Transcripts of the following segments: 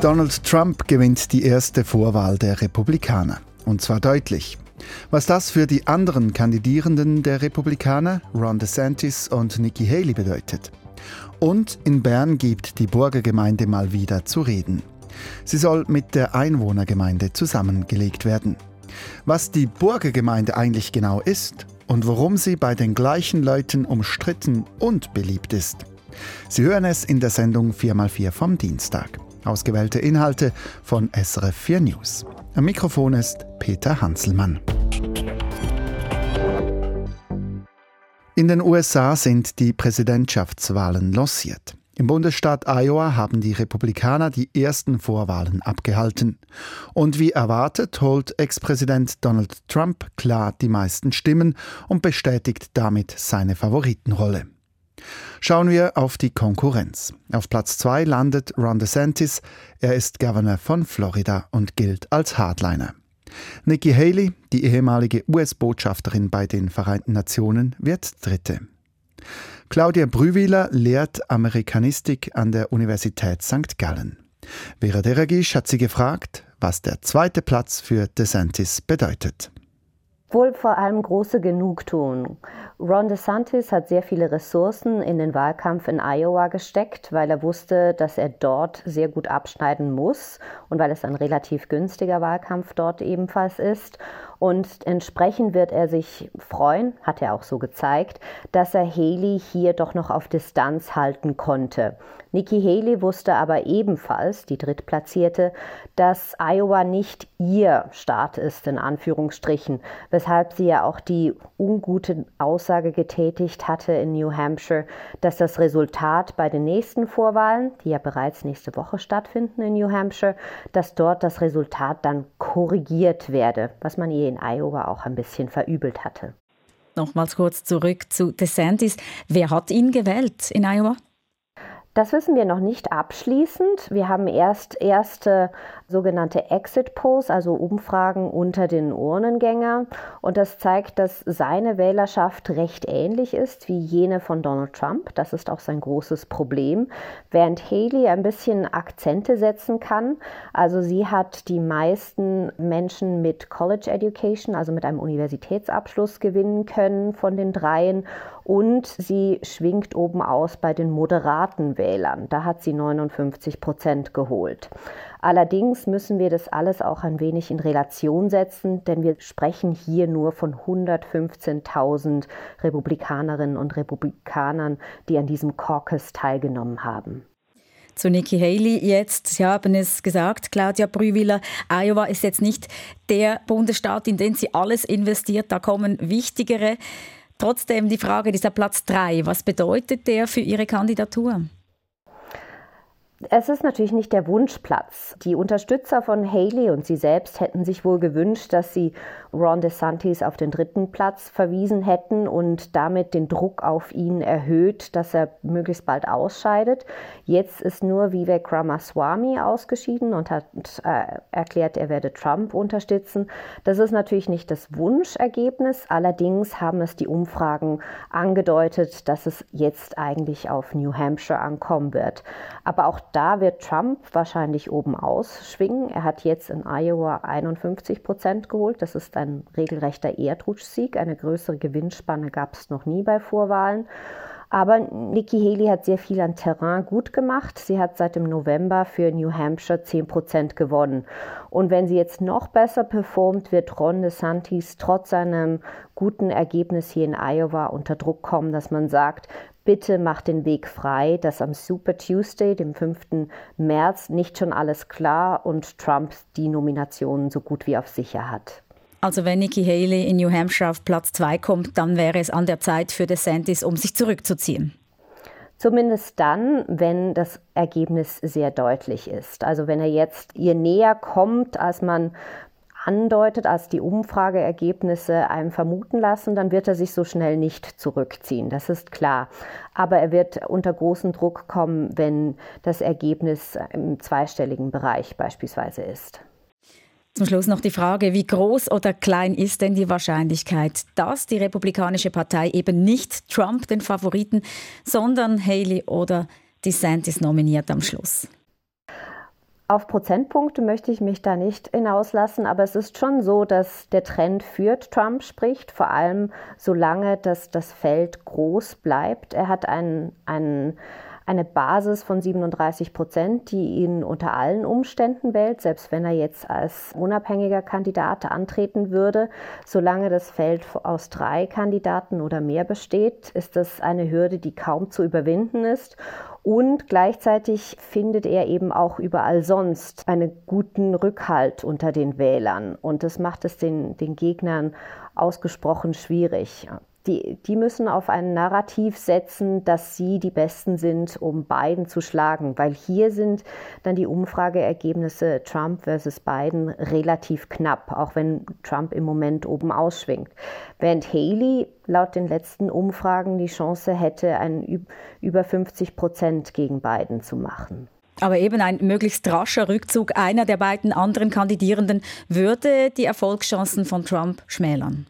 Donald Trump gewinnt die erste Vorwahl der Republikaner. Und zwar deutlich. Was das für die anderen Kandidierenden der Republikaner, Ron DeSantis und Nikki Haley, bedeutet. Und in Bern gibt die Burgergemeinde mal wieder zu reden. Sie soll mit der Einwohnergemeinde zusammengelegt werden. Was die Burgergemeinde eigentlich genau ist und warum sie bei den gleichen Leuten umstritten und beliebt ist. Sie hören es in der Sendung 4x4 vom Dienstag. Ausgewählte Inhalte von SRF 4 News. Am Mikrofon ist Peter Hanselmann. In den USA sind die Präsidentschaftswahlen lanciert. Im Bundesstaat Iowa haben die Republikaner die ersten Vorwahlen abgehalten. Und wie erwartet holt Ex-Präsident Donald Trump klar die meisten Stimmen und bestätigt damit seine Favoritenrolle. Schauen wir auf die Konkurrenz. Auf Platz 2 landet Ron DeSantis. Er ist Governor von Florida und gilt als Hardliner. Nikki Haley, die ehemalige US-Botschafterin bei den Vereinten Nationen, wird Dritte. Claudia Brüwiler lehrt Amerikanistik an der Universität St. Gallen. Vera Deragisch hat sie gefragt, was der zweite Platz für DeSantis bedeutet. Wohl vor allem große Genugtuung. Ron DeSantis hat sehr viele Ressourcen in den Wahlkampf in Iowa gesteckt, weil er wusste, dass er dort sehr gut abschneiden muss und weil es ein relativ günstiger Wahlkampf dort ebenfalls ist. Und entsprechend wird er sich freuen, hat er auch so gezeigt, dass er Haley hier doch noch auf Distanz halten konnte. Nikki Haley wusste aber ebenfalls, die Drittplatzierte, dass Iowa nicht ihr Staat ist, in Anführungsstrichen, weshalb sie ja auch die ungute Aussage getätigt hatte in New Hampshire, dass das Resultat bei den nächsten Vorwahlen, die ja bereits nächste Woche stattfinden in New Hampshire, dass dort das Resultat dann korrigiert werde, was man ihr in Iowa auch ein bisschen verübelt hatte. Nochmals kurz zurück zu DeSantis. Wer hat ihn gewählt in Iowa? Das wissen wir noch nicht abschließend. Wir haben erst erste sogenannte Exit Polls, also Umfragen unter den Urnengängern. Und das zeigt, dass seine Wählerschaft recht ähnlich ist wie jene von Donald Trump. Das ist auch sein großes Problem. Während Haley ein bisschen Akzente setzen kann. Also sie hat die meisten Menschen mit College Education, also mit einem Universitätsabschluss gewinnen können von den dreien und sie schwingt oben aus bei den moderaten Wählern. Da hat sie 59 Prozent geholt. Allerdings müssen wir das alles auch ein wenig in Relation setzen, denn wir sprechen hier nur von 115.000 Republikanerinnen und Republikanern, die an diesem Caucus teilgenommen haben zu Nikki Haley jetzt. Sie haben es gesagt, Claudia Brühwiller, Iowa ist jetzt nicht der Bundesstaat, in den sie alles investiert. Da kommen wichtigere Trotzdem die Frage, dieser Platz 3, was bedeutet der für Ihre Kandidatur? Es ist natürlich nicht der Wunschplatz. Die Unterstützer von Haley und sie selbst hätten sich wohl gewünscht, dass sie Ron DeSantis auf den dritten Platz verwiesen hätten und damit den Druck auf ihn erhöht, dass er möglichst bald ausscheidet. Jetzt ist nur Vivek Ramaswamy ausgeschieden und hat äh, erklärt, er werde Trump unterstützen. Das ist natürlich nicht das Wunschergebnis. Allerdings haben es die Umfragen angedeutet, dass es jetzt eigentlich auf New Hampshire ankommen wird. Aber auch da wird Trump wahrscheinlich oben ausschwingen. Er hat jetzt in Iowa 51 Prozent geholt. Das ist ein regelrechter Erdrutschsieg. Eine größere Gewinnspanne gab es noch nie bei Vorwahlen. Aber Nikki Haley hat sehr viel an Terrain gut gemacht. Sie hat seit dem November für New Hampshire 10 Prozent gewonnen. Und wenn sie jetzt noch besser performt, wird Ron DeSantis trotz seinem guten Ergebnis hier in Iowa unter Druck kommen, dass man sagt, bitte macht den Weg frei, dass am Super Tuesday, dem 5. März, nicht schon alles klar und Trump die Nomination so gut wie auf sicher hat. Also wenn Nikki Haley in New Hampshire auf Platz 2 kommt, dann wäre es an der Zeit für DeSantis, um sich zurückzuziehen. Zumindest dann, wenn das Ergebnis sehr deutlich ist. Also wenn er jetzt ihr näher kommt, als man andeutet, als die Umfrageergebnisse einem vermuten lassen, dann wird er sich so schnell nicht zurückziehen. Das ist klar. Aber er wird unter großen Druck kommen, wenn das Ergebnis im zweistelligen Bereich beispielsweise ist. Zum Schluss noch die Frage, wie groß oder klein ist denn die Wahrscheinlichkeit, dass die Republikanische Partei eben nicht Trump, den Favoriten, sondern Haley oder DeSantis nominiert am Schluss? Auf Prozentpunkte möchte ich mich da nicht hinauslassen, aber es ist schon so, dass der Trend für Trump spricht, vor allem solange dass das Feld groß bleibt. Er hat einen, einen eine Basis von 37 Prozent, die ihn unter allen Umständen wählt, selbst wenn er jetzt als unabhängiger Kandidat antreten würde. Solange das Feld aus drei Kandidaten oder mehr besteht, ist das eine Hürde, die kaum zu überwinden ist. Und gleichzeitig findet er eben auch überall sonst einen guten Rückhalt unter den Wählern. Und das macht es den, den Gegnern ausgesprochen schwierig die, die müssen auf ein Narrativ setzen, dass sie die Besten sind, um Biden zu schlagen, weil hier sind dann die Umfrageergebnisse Trump versus Biden relativ knapp, auch wenn Trump im Moment oben ausschwingt. Während Haley laut den letzten Umfragen die Chance hätte, einen über 50 Prozent gegen Biden zu machen. Aber eben ein möglichst rascher Rückzug einer der beiden anderen Kandidierenden würde die Erfolgschancen von Trump schmälern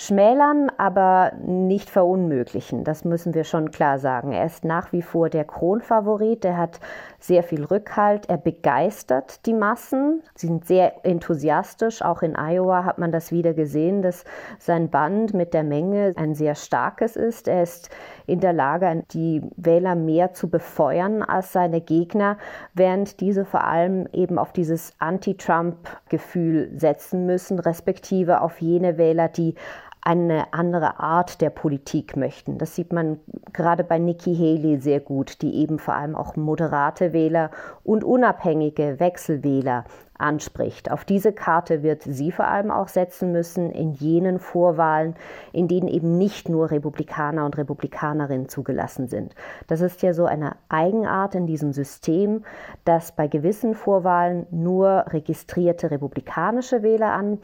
schmälern, aber nicht verunmöglichen. Das müssen wir schon klar sagen. Er ist nach wie vor der Kronfavorit. Er hat sehr viel Rückhalt. Er begeistert die Massen. Sie sind sehr enthusiastisch. Auch in Iowa hat man das wieder gesehen, dass sein Band mit der Menge ein sehr starkes ist. Er ist in der Lage, die Wähler mehr zu befeuern als seine Gegner, während diese vor allem eben auf dieses Anti-Trump-Gefühl setzen müssen, respektive auf jene Wähler, die eine andere Art der Politik möchten. Das sieht man gerade bei Nikki Haley sehr gut, die eben vor allem auch moderate Wähler und unabhängige Wechselwähler anspricht. Auf diese Karte wird sie vor allem auch setzen müssen in jenen Vorwahlen, in denen eben nicht nur Republikaner und Republikanerinnen zugelassen sind. Das ist ja so eine Eigenart in diesem System, dass bei gewissen Vorwahlen nur registrierte republikanische Wähler an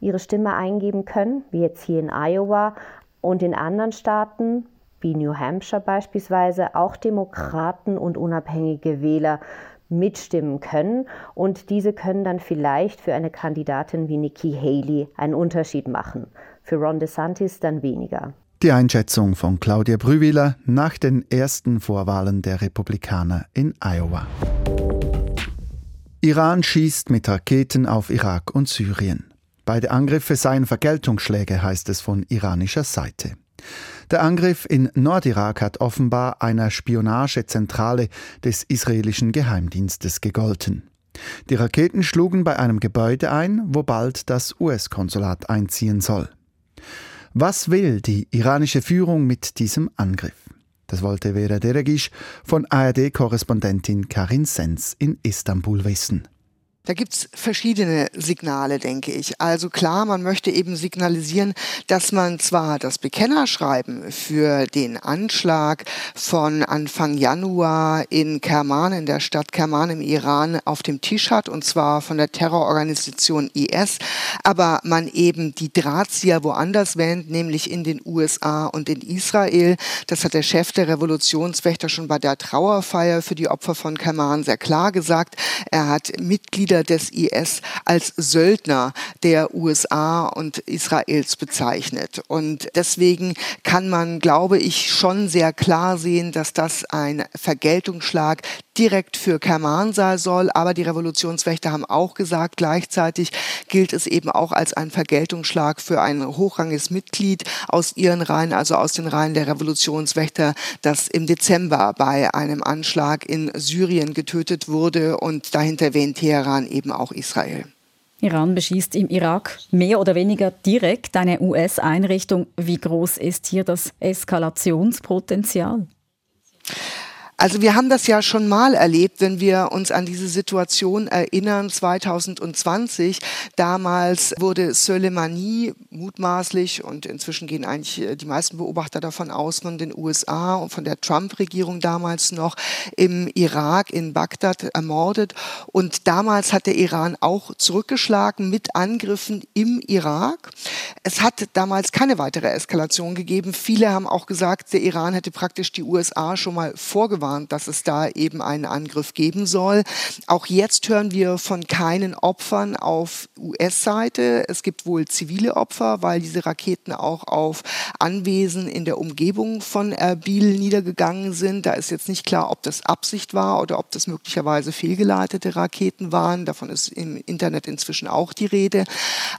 ihre Stimme eingeben können, wie jetzt hier in Iowa und in anderen Staaten, wie New Hampshire beispielsweise, auch Demokraten und unabhängige Wähler mitstimmen können. Und diese können dann vielleicht für eine Kandidatin wie Nikki Haley einen Unterschied machen. Für Ron DeSantis dann weniger. Die Einschätzung von Claudia Brühwiler nach den ersten Vorwahlen der Republikaner in Iowa. Iran schießt mit Raketen auf Irak und Syrien. Beide Angriffe seien Vergeltungsschläge, heißt es von iranischer Seite. Der Angriff in Nordirak hat offenbar einer Spionagezentrale des israelischen Geheimdienstes gegolten. Die Raketen schlugen bei einem Gebäude ein, wo bald das US-Konsulat einziehen soll. Was will die iranische Führung mit diesem Angriff? Das wollte Vera Deregisch von ARD-Korrespondentin Karin Sens in Istanbul wissen. Da gibt's verschiedene Signale, denke ich. Also klar, man möchte eben signalisieren, dass man zwar das Bekennerschreiben für den Anschlag von Anfang Januar in Kerman, in der Stadt Kerman im Iran, auf dem Tisch hat, und zwar von der Terrororganisation IS, aber man eben die Drahtzieher woanders wähnt, nämlich in den USA und in Israel. Das hat der Chef der Revolutionswächter schon bei der Trauerfeier für die Opfer von Kerman sehr klar gesagt. Er hat Mitglieder Mitglieder des IS als Söldner der USA und Israels bezeichnet. Und deswegen kann man, glaube ich, schon sehr klar sehen, dass das ein Vergeltungsschlag direkt für Kerman sein soll. Aber die Revolutionswächter haben auch gesagt, gleichzeitig gilt es eben auch als ein Vergeltungsschlag für ein hochrangiges Mitglied aus ihren Reihen, also aus den Reihen der Revolutionswächter, das im Dezember bei einem Anschlag in Syrien getötet wurde und dahinter wähnt Teheran eben auch Israel. Iran beschießt im Irak mehr oder weniger direkt eine US-Einrichtung. Wie groß ist hier das Eskalationspotenzial? Also wir haben das ja schon mal erlebt, wenn wir uns an diese Situation erinnern, 2020. Damals wurde Soleimani mutmaßlich, und inzwischen gehen eigentlich äh, die meisten Beobachter davon aus, von den USA und von der Trump-Regierung damals noch im Irak, in Bagdad ermordet. Und damals hat der Iran auch zurückgeschlagen mit Angriffen im Irak. Es hat damals keine weitere Eskalation gegeben. Viele haben auch gesagt, der Iran hätte praktisch die USA schon mal vorgewarnt vorgewarnt, dass es da eben einen Angriff geben soll. Auch jetzt hören wir von keinen Opfern auf US-Seite. Es gibt wohl zivile Opfer, weil diese Raketen auch auf Anwesen in der Umgebung von Erbil niedergegangen sind. Da ist jetzt nicht klar, ob das Absicht war oder ob das möglicherweise fehlgeleitete Raketen waren. Davon ist im Internet inzwischen auch die Rede.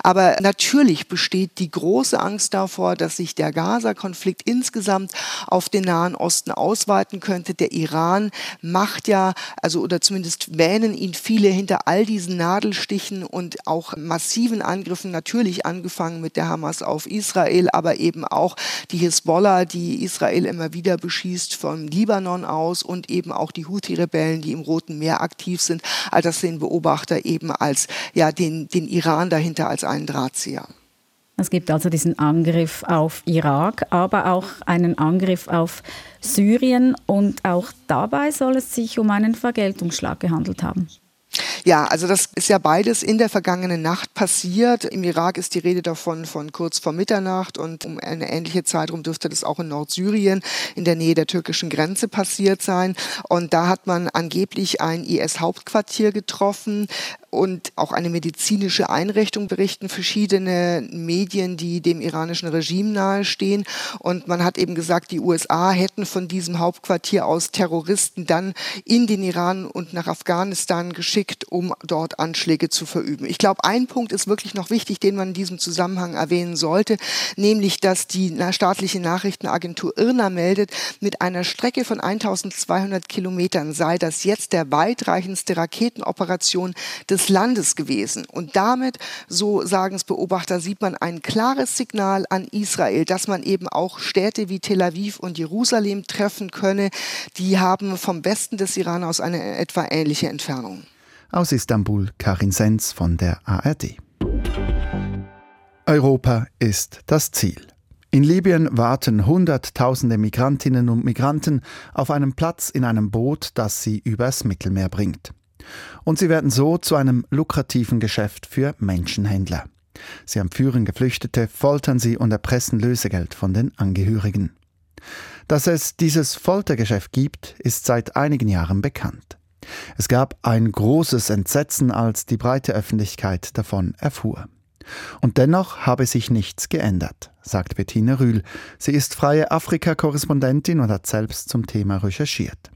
Aber natürlich besteht die große Angst davor, dass sich der Gaza-Konflikt insgesamt auf den Nahen Osten ausweiten könnte. Der Iran macht ja, also oder zumindest wähnen ihn viele hinter all diesen Nadelstichen und auch massiven Angriffen, natürlich angefangen mit der Hamas auf Israel, aber eben auch die Hisbollah, die Israel immer wieder beschießt vom Libanon aus und eben auch die Houthi-Rebellen, die im Roten Meer aktiv sind. All das sehen Beobachter eben als ja den, den Iran dahinter als einen Drahtzieher. Es gibt also diesen Angriff auf Irak, aber auch einen Angriff auf Syrien und auch dabei soll es sich um einen Vergeltungsschlag gehandelt haben. Ja, also das ist ja beides in der vergangenen Nacht passiert. Im Irak ist die Rede davon von kurz vor Mitternacht und um eine ähnliche Zeitraum dürfte das auch in Nordsyrien in der Nähe der türkischen Grenze passiert sein. Und da hat man angeblich ein IS-Hauptquartier getroffen und auch eine medizinische Einrichtung berichten verschiedene Medien, die dem iranischen Regime nahestehen. Und man hat eben gesagt, die USA hätten von diesem Hauptquartier aus Terroristen dann in den Iran und nach Afghanistan geschickt, um dort Anschläge zu verüben. Ich glaube, ein Punkt ist wirklich noch wichtig, den man in diesem Zusammenhang erwähnen sollte, nämlich, dass die staatliche Nachrichtenagentur IRNA meldet, mit einer Strecke von 1200 Kilometern sei das jetzt der weitreichendste Raketenoperation des des Landes gewesen. Und damit, so sagen es Beobachter, sieht man ein klares Signal an Israel, dass man eben auch Städte wie Tel Aviv und Jerusalem treffen könne. Die haben vom Westen des Iran aus eine etwa ähnliche Entfernung. Aus Istanbul Karin Sens von der ARD. Europa ist das Ziel. In Libyen warten Hunderttausende Migrantinnen und Migranten auf einen Platz in einem Boot, das sie übers Mittelmeer bringt. Und sie werden so zu einem lukrativen Geschäft für Menschenhändler. Sie entführen Geflüchtete, foltern sie und erpressen Lösegeld von den Angehörigen. Dass es dieses Foltergeschäft gibt, ist seit einigen Jahren bekannt. Es gab ein großes Entsetzen, als die breite Öffentlichkeit davon erfuhr. Und dennoch habe sich nichts geändert, sagt Bettina Rühl. Sie ist freie Afrika-Korrespondentin und hat selbst zum Thema recherchiert.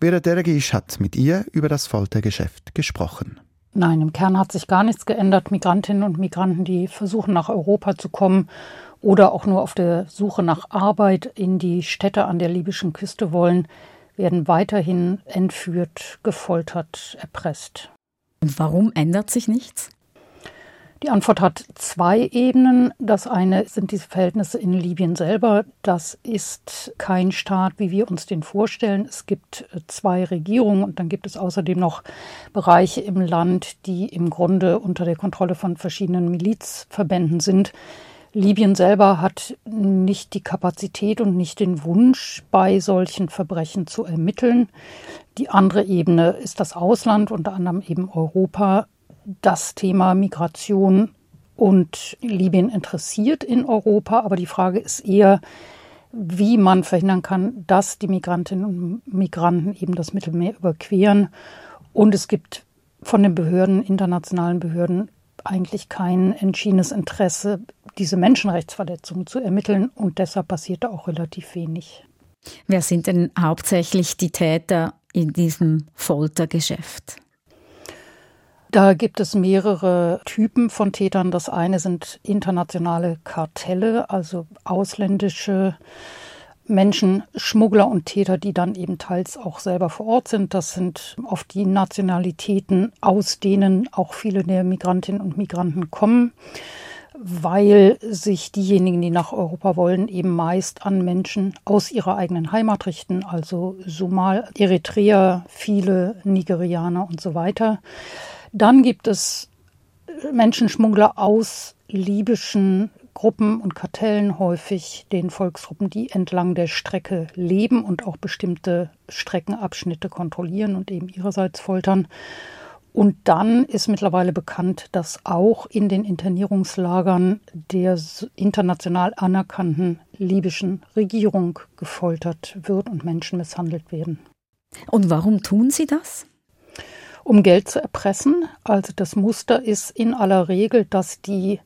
Vera Dergisch hat mit ihr über das Foltergeschäft gesprochen. Nein, im Kern hat sich gar nichts geändert. Migrantinnen und Migranten, die versuchen nach Europa zu kommen oder auch nur auf der Suche nach Arbeit in die Städte an der libyschen Küste wollen, werden weiterhin entführt, gefoltert, erpresst. Und warum ändert sich nichts? Die Antwort hat zwei Ebenen. Das eine sind diese Verhältnisse in Libyen selber. Das ist kein Staat, wie wir uns den vorstellen. Es gibt äh, zwei Regierungen und dann gibt es außerdem noch Bereiche im Land, die im Grunde unter der Kontrolle von verschiedenen Milizverbänden sind. Libyen selber hat nicht die Kapazität und nicht den Wunsch, bei solchen Verbrechen zu ermitteln. Die andere Ebene ist das Ausland, unter anderem eben Europa, das Thema Migration und Libyen interessiert in Europa, aber die Frage ist eher, wie man verhindern kann, dass die Migrantinnen und Migranten eben das Mittelmeer überqueren. Und es gibt von den Behörden, internationalen Behörden, eigentlich kein entschiedenes Interesse, diese Menschenrechtsverletzungen zu ermitteln. Und deshalb passiert da auch relativ wenig. Wer sind denn hauptsächlich die Täter in diesem Foltergeschäft? Da gibt es mehrere Typen von Tätern. Das eine sind internationale Kartelle, also ausländische Menschenschmuggler und Täter, die dann eben teils auch selber vor Ort sind. Das sind oft die Nationalitäten, aus denen auch viele der Migrantinnen und Migranten kommen, weil sich diejenigen, die nach Europa wollen, eben meist an Menschen aus ihrer eigenen Heimat richten, also Somal, Eritreer, viele Nigerianer und so weiter. Dann gibt es Menschenschmuggler aus libyschen Gruppen und Kartellen, häufig den Volksgruppen, die entlang der Strecke leben und auch bestimmte Streckenabschnitte kontrollieren und eben ihrerseits foltern. Und dann ist mittlerweile bekannt, dass auch in den Internierungslagern der international anerkannten libyschen Regierung gefoltert wird und Menschen misshandelt werden. Und warum tun sie das? Um Geld zu erpressen. Also das Muster ist in aller Regel, dass die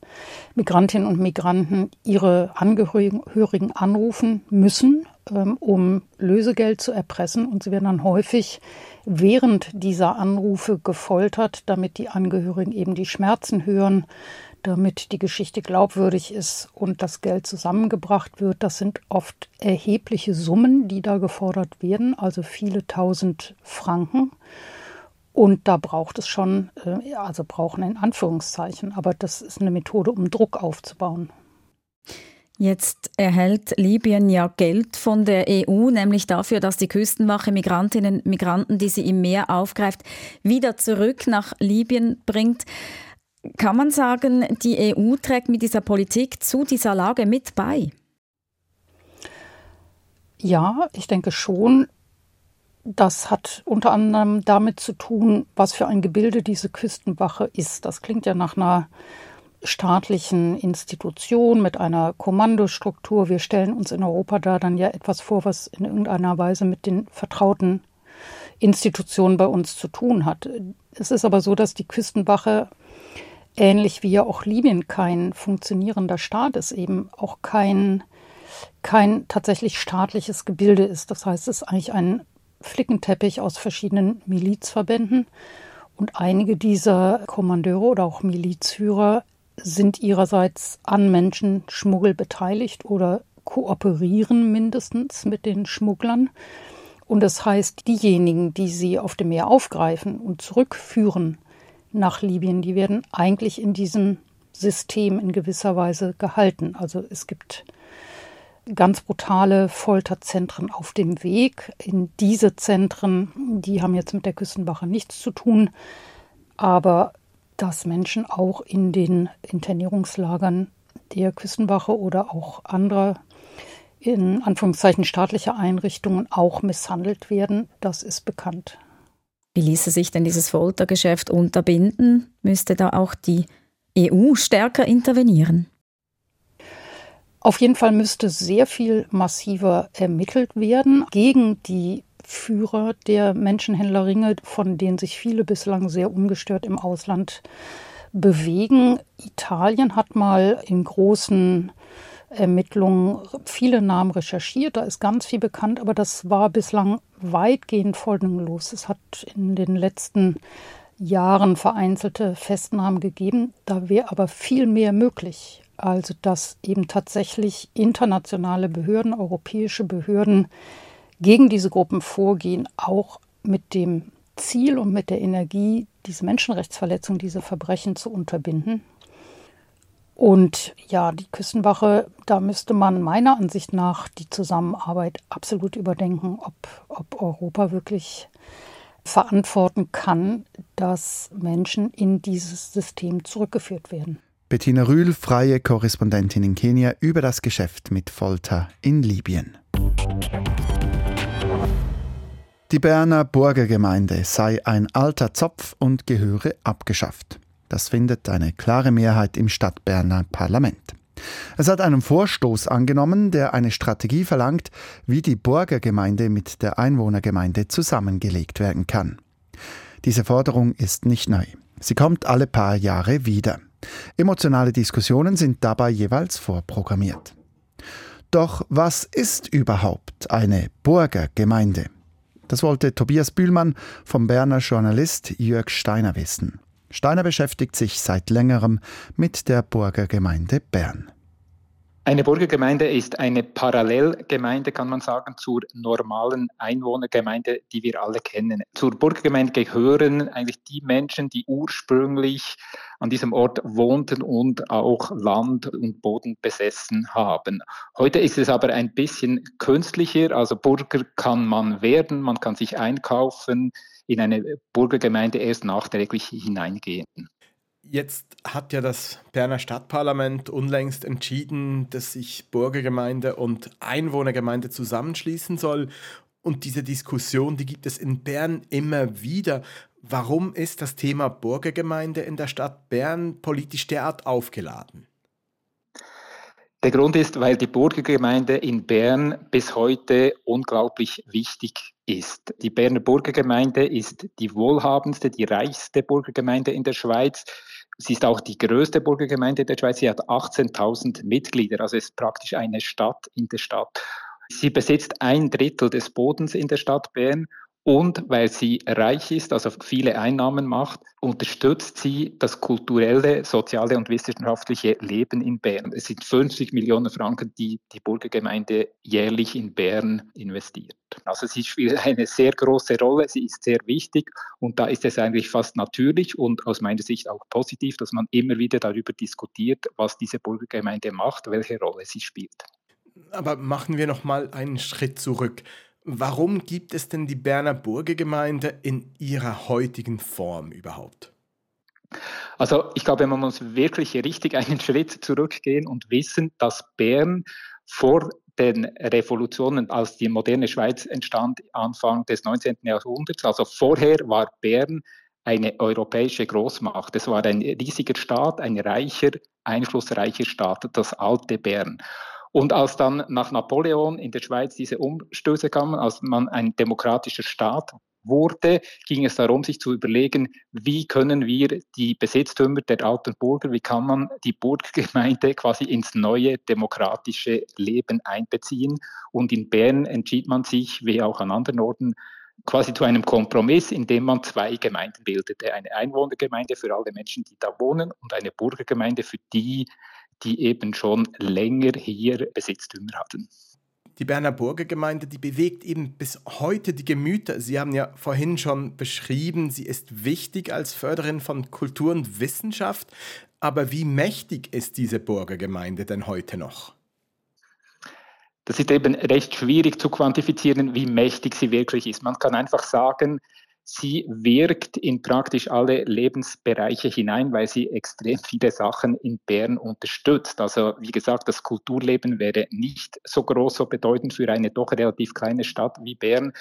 Migrantinnen und Migranten ihre Angehörigen anrufen müssen, ähm, um Lösegeld zu erpressen. Und sie werden dann häufig während dieser Anrufe gefoltert, damit die Angehörigen eben die Schmerzen hören, damit die Geschichte glaubwürdig ist und das Geld zusammengebracht wird. Das sind oft erhebliche Summen, die da gefordert werden, also viele tausend Franken. Und da braucht es schon, äh, also brauchen in Anführungszeichen, aber das ist eine Methode, um Druck aufzubauen. Jetzt erhält Libyen ja Geld von der EU, nämlich dafür, dass die Küstenwache Migrantinnen und Migranten, die sie im Meer aufgreift, wieder zurück nach Libyen bringt. Kann man sagen, die EU trägt mit dieser Politik zu dieser Lage mit bei? Ja, ich denke schon. Das hat unter anderem damit zu tun, was für ein Gebilde diese Küstenwache ist. Das klingt ja nach einer staatlichen Institution mit einer Kommandostruktur. Wir stellen uns in Europa da dann ja etwas vor, was in irgendeiner Weise mit den vertrauten Institutionen bei uns zu tun hat. Es ist aber so, dass die Küstenwache ähnlich wie ja auch Libyen kein funktionierender Staat ist, eben auch kein, kein tatsächlich staatliches Gebilde ist. Das heißt, es ist eigentlich ein Flickenteppich aus verschiedenen Milizverbänden. Und einige dieser Kommandeure oder auch Milizführer sind ihrerseits an Menschenschmuggel beteiligt oder kooperieren mindestens mit den Schmugglern. Und das heißt, diejenigen, die sie auf dem Meer aufgreifen und zurückführen nach Libyen, die werden eigentlich in diesem System in gewisser Weise gehalten. Also es gibt ganz brutale Folterzentren auf dem Weg. In diese Zentren, die haben jetzt mit der Küstenwache nichts zu tun, aber dass Menschen auch in den Internierungslagern der Küstenwache oder auch anderer in Anführungszeichen staatlicher Einrichtungen auch misshandelt werden, das ist bekannt. Wie ließe sich denn dieses Foltergeschäft unterbinden? Müsste da auch die EU stärker intervenieren? Auf jeden Fall müsste sehr viel massiver ermittelt werden gegen die Führer der Menschenhändlerringe, von denen sich viele bislang sehr ungestört im Ausland bewegen. Italien hat mal in großen Ermittlungen viele Namen recherchiert, da ist ganz viel bekannt, aber das war bislang weitgehend folgenlos. Es hat in den letzten Jahren vereinzelte Festnahmen gegeben, da wäre aber viel mehr möglich. Also dass eben tatsächlich internationale Behörden, europäische Behörden gegen diese Gruppen vorgehen, auch mit dem Ziel und mit der Energie, diese Menschenrechtsverletzung, diese Verbrechen zu unterbinden. Und ja, die Küstenwache, da müsste man meiner Ansicht nach die Zusammenarbeit absolut überdenken, ob, ob Europa wirklich verantworten kann, dass Menschen in dieses System zurückgeführt werden. Bettina Rühl, freie Korrespondentin in Kenia, über das Geschäft mit Folter in Libyen. Die Berner Burgergemeinde sei ein alter Zopf und gehöre abgeschafft. Das findet eine klare Mehrheit im Stadtberner Parlament. Es hat einen Vorstoß angenommen, der eine Strategie verlangt, wie die Burgergemeinde mit der Einwohnergemeinde zusammengelegt werden kann. Diese Forderung ist nicht neu. Sie kommt alle paar Jahre wieder. Emotionale Diskussionen sind dabei jeweils vorprogrammiert. Doch was ist überhaupt eine Burgergemeinde? Das wollte Tobias Bühlmann vom Berner Journalist Jörg Steiner wissen. Steiner beschäftigt sich seit längerem mit der Burgergemeinde Bern. Eine Burgergemeinde ist eine Parallelgemeinde, kann man sagen, zur normalen Einwohnergemeinde, die wir alle kennen. Zur Burgergemeinde gehören eigentlich die Menschen, die ursprünglich an diesem Ort wohnten und auch Land und Boden besessen haben. Heute ist es aber ein bisschen künstlicher, also Burger kann man werden, man kann sich einkaufen, in eine Burgergemeinde erst nachträglich hineingehen. Jetzt hat ja das Berner Stadtparlament unlängst entschieden, dass sich Bürgergemeinde und Einwohnergemeinde zusammenschließen soll. Und diese Diskussion, die gibt es in Bern immer wieder. Warum ist das Thema Bürgergemeinde in der Stadt Bern politisch derart aufgeladen? Der Grund ist, weil die Burgergemeinde in Bern bis heute unglaublich wichtig ist. Die Berner Burgergemeinde ist die wohlhabendste, die reichste Burgergemeinde in der Schweiz. Sie ist auch die größte Burgergemeinde der Schweiz. Sie hat 18.000 Mitglieder, also ist praktisch eine Stadt in der Stadt. Sie besitzt ein Drittel des Bodens in der Stadt Bern und weil sie reich ist, also viele Einnahmen macht, unterstützt sie das kulturelle, soziale und wissenschaftliche Leben in Bern. Es sind 50 Millionen Franken, die die Burgergemeinde jährlich in Bern investiert. Also sie spielt eine sehr große Rolle, sie ist sehr wichtig und da ist es eigentlich fast natürlich und aus meiner Sicht auch positiv, dass man immer wieder darüber diskutiert, was diese Burgergemeinde macht, welche Rolle sie spielt. Aber machen wir noch mal einen Schritt zurück. Warum gibt es denn die Berner Burgergemeinde in ihrer heutigen Form überhaupt? Also ich glaube, man muss wirklich richtig einen Schritt zurückgehen und wissen, dass Bern vor den Revolutionen, als die moderne Schweiz entstand, Anfang des 19. Jahrhunderts, also vorher war Bern eine europäische Großmacht. Es war ein riesiger Staat, ein reicher, einflussreicher Staat, das alte Bern. Und als dann nach Napoleon in der Schweiz diese Umstöße kamen, als man ein demokratischer Staat wurde, ging es darum, sich zu überlegen, wie können wir die Besitztümer der alten Burger, wie kann man die Burggemeinde quasi ins neue demokratische Leben einbeziehen. Und in Bern entschied man sich, wie auch an anderen Orten, quasi zu einem Kompromiss, in dem man zwei Gemeinden bildete. Eine Einwohnergemeinde für alle Menschen, die da wohnen und eine Burgergemeinde für die, die eben schon länger hier Besitztümer hatten. Die Berner Burgergemeinde, die bewegt eben bis heute die Gemüter. Sie haben ja vorhin schon beschrieben, sie ist wichtig als Förderin von Kultur und Wissenschaft. Aber wie mächtig ist diese Burgergemeinde denn heute noch? Das ist eben recht schwierig zu quantifizieren, wie mächtig sie wirklich ist. Man kann einfach sagen, Sie wirkt in praktisch alle Lebensbereiche hinein, weil sie extrem viele Sachen in Bern unterstützt. Also wie gesagt, das Kulturleben wäre nicht so groß, so bedeutend für eine doch relativ kleine Stadt wie Bern,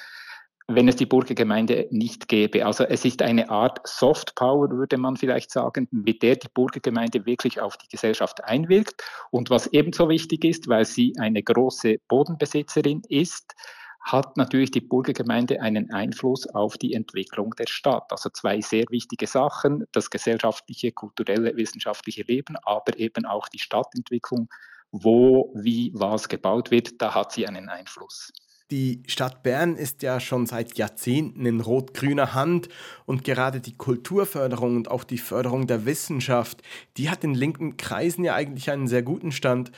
wenn es die Burgergemeinde nicht gäbe. Also es ist eine Art Soft Power, würde man vielleicht sagen, mit der die Burgergemeinde wirklich auf die Gesellschaft einwirkt. Und was ebenso wichtig ist, weil sie eine große Bodenbesitzerin ist, hat natürlich die Burgergemeinde einen Einfluss auf die Entwicklung der Stadt. Also zwei sehr wichtige Sachen, das gesellschaftliche, kulturelle, wissenschaftliche Leben, aber eben auch die Stadtentwicklung, wo, wie, was gebaut wird, da hat sie einen Einfluss. Die Stadt Bern ist ja schon seit Jahrzehnten in rot-grüner Hand und gerade die Kulturförderung und auch die Förderung der Wissenschaft, die hat in linken Kreisen ja eigentlich einen sehr guten Stand.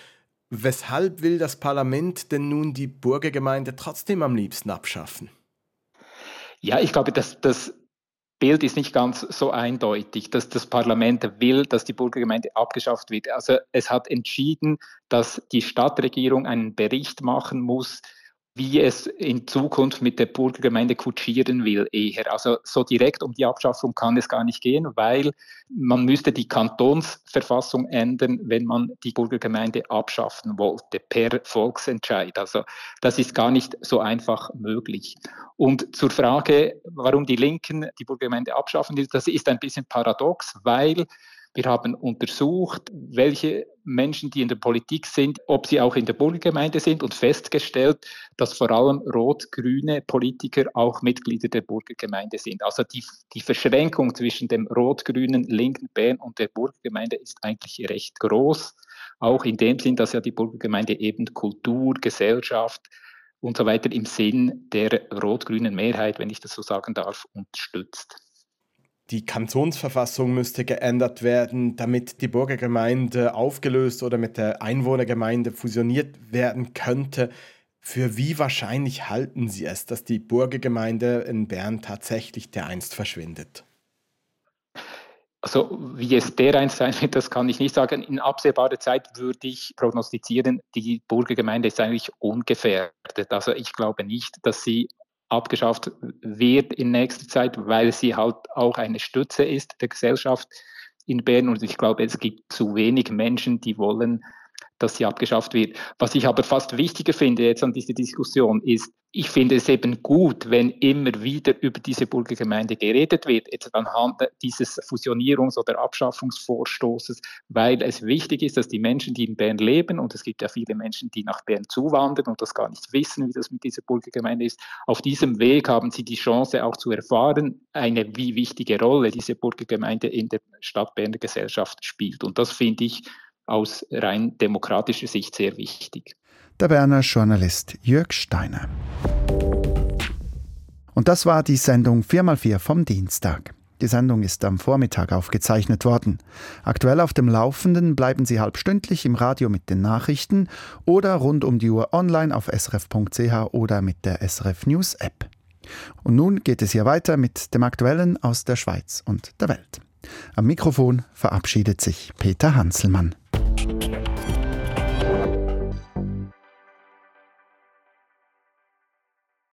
Weshalb will das Parlament denn nun die Burgergemeinde trotzdem am liebsten abschaffen? Ja, ich glaube, dass das Bild ist nicht ganz so eindeutig, dass das Parlament will, dass die Burgergemeinde abgeschafft wird. Also es hat entschieden, dass die Stadtregierung einen Bericht machen muss, wie es in Zukunft mit der Burgergemeinde kutschieren will eher. Also so direkt um die Abschaffung kann es gar nicht gehen, weil man müsste die Kantonsverfassung ändern, wenn man die Burgergemeinde abschaffen wollte, per Volksentscheid. Also das ist gar nicht so einfach möglich. Und zur Frage, warum die Linken die Burgergemeinde abschaffen, das ist ein bisschen paradox, weil wir haben untersucht, welche Menschen, die in der Politik sind, ob sie auch in der Burgergemeinde sind und festgestellt, dass vor allem rot-grüne Politiker auch Mitglieder der Burgergemeinde sind. Also die, die Verschränkung zwischen dem rot-grünen linken Bern und der Burgergemeinde ist eigentlich recht groß. Auch in dem Sinn, dass ja die Burgergemeinde eben Kultur, Gesellschaft, und so weiter im Sinn der rot-grünen Mehrheit, wenn ich das so sagen darf, unterstützt die Kantonsverfassung müsste geändert werden, damit die Burgergemeinde aufgelöst oder mit der Einwohnergemeinde fusioniert werden könnte. Für wie wahrscheinlich halten Sie es, dass die Burgergemeinde in Bern tatsächlich dereinst verschwindet? Also wie es dereinst sein wird, das kann ich nicht sagen. In absehbarer Zeit würde ich prognostizieren, die Burgergemeinde ist eigentlich ungefährdet. Also ich glaube nicht, dass sie abgeschafft wird in nächster Zeit, weil sie halt auch eine Stütze ist der Gesellschaft in Bern. Und ich glaube, es gibt zu wenig Menschen, die wollen, dass sie abgeschafft wird. Was ich aber fast wichtiger finde jetzt an dieser Diskussion ist, ich finde es eben gut, wenn immer wieder über diese Burgergemeinde geredet wird, jetzt anhand dieses Fusionierungs- oder Abschaffungsvorstoßes, weil es wichtig ist, dass die Menschen, die in Bern leben, und es gibt ja viele Menschen, die nach Bern zuwandern und das gar nicht wissen, wie das mit dieser Burgergemeinde ist, auf diesem Weg haben sie die Chance auch zu erfahren, eine wie wichtige Rolle diese Burgergemeinde in der Stadt Berner Gesellschaft spielt. Und das finde ich aus rein demokratischer Sicht sehr wichtig der Berner Journalist Jörg Steiner. Und das war die Sendung 4x4 vom Dienstag. Die Sendung ist am Vormittag aufgezeichnet worden. Aktuell auf dem Laufenden bleiben Sie halbstündlich im Radio mit den Nachrichten oder rund um die Uhr online auf srf.ch oder mit der SRF News App. Und nun geht es hier weiter mit dem Aktuellen aus der Schweiz und der Welt. Am Mikrofon verabschiedet sich Peter Hanselmann.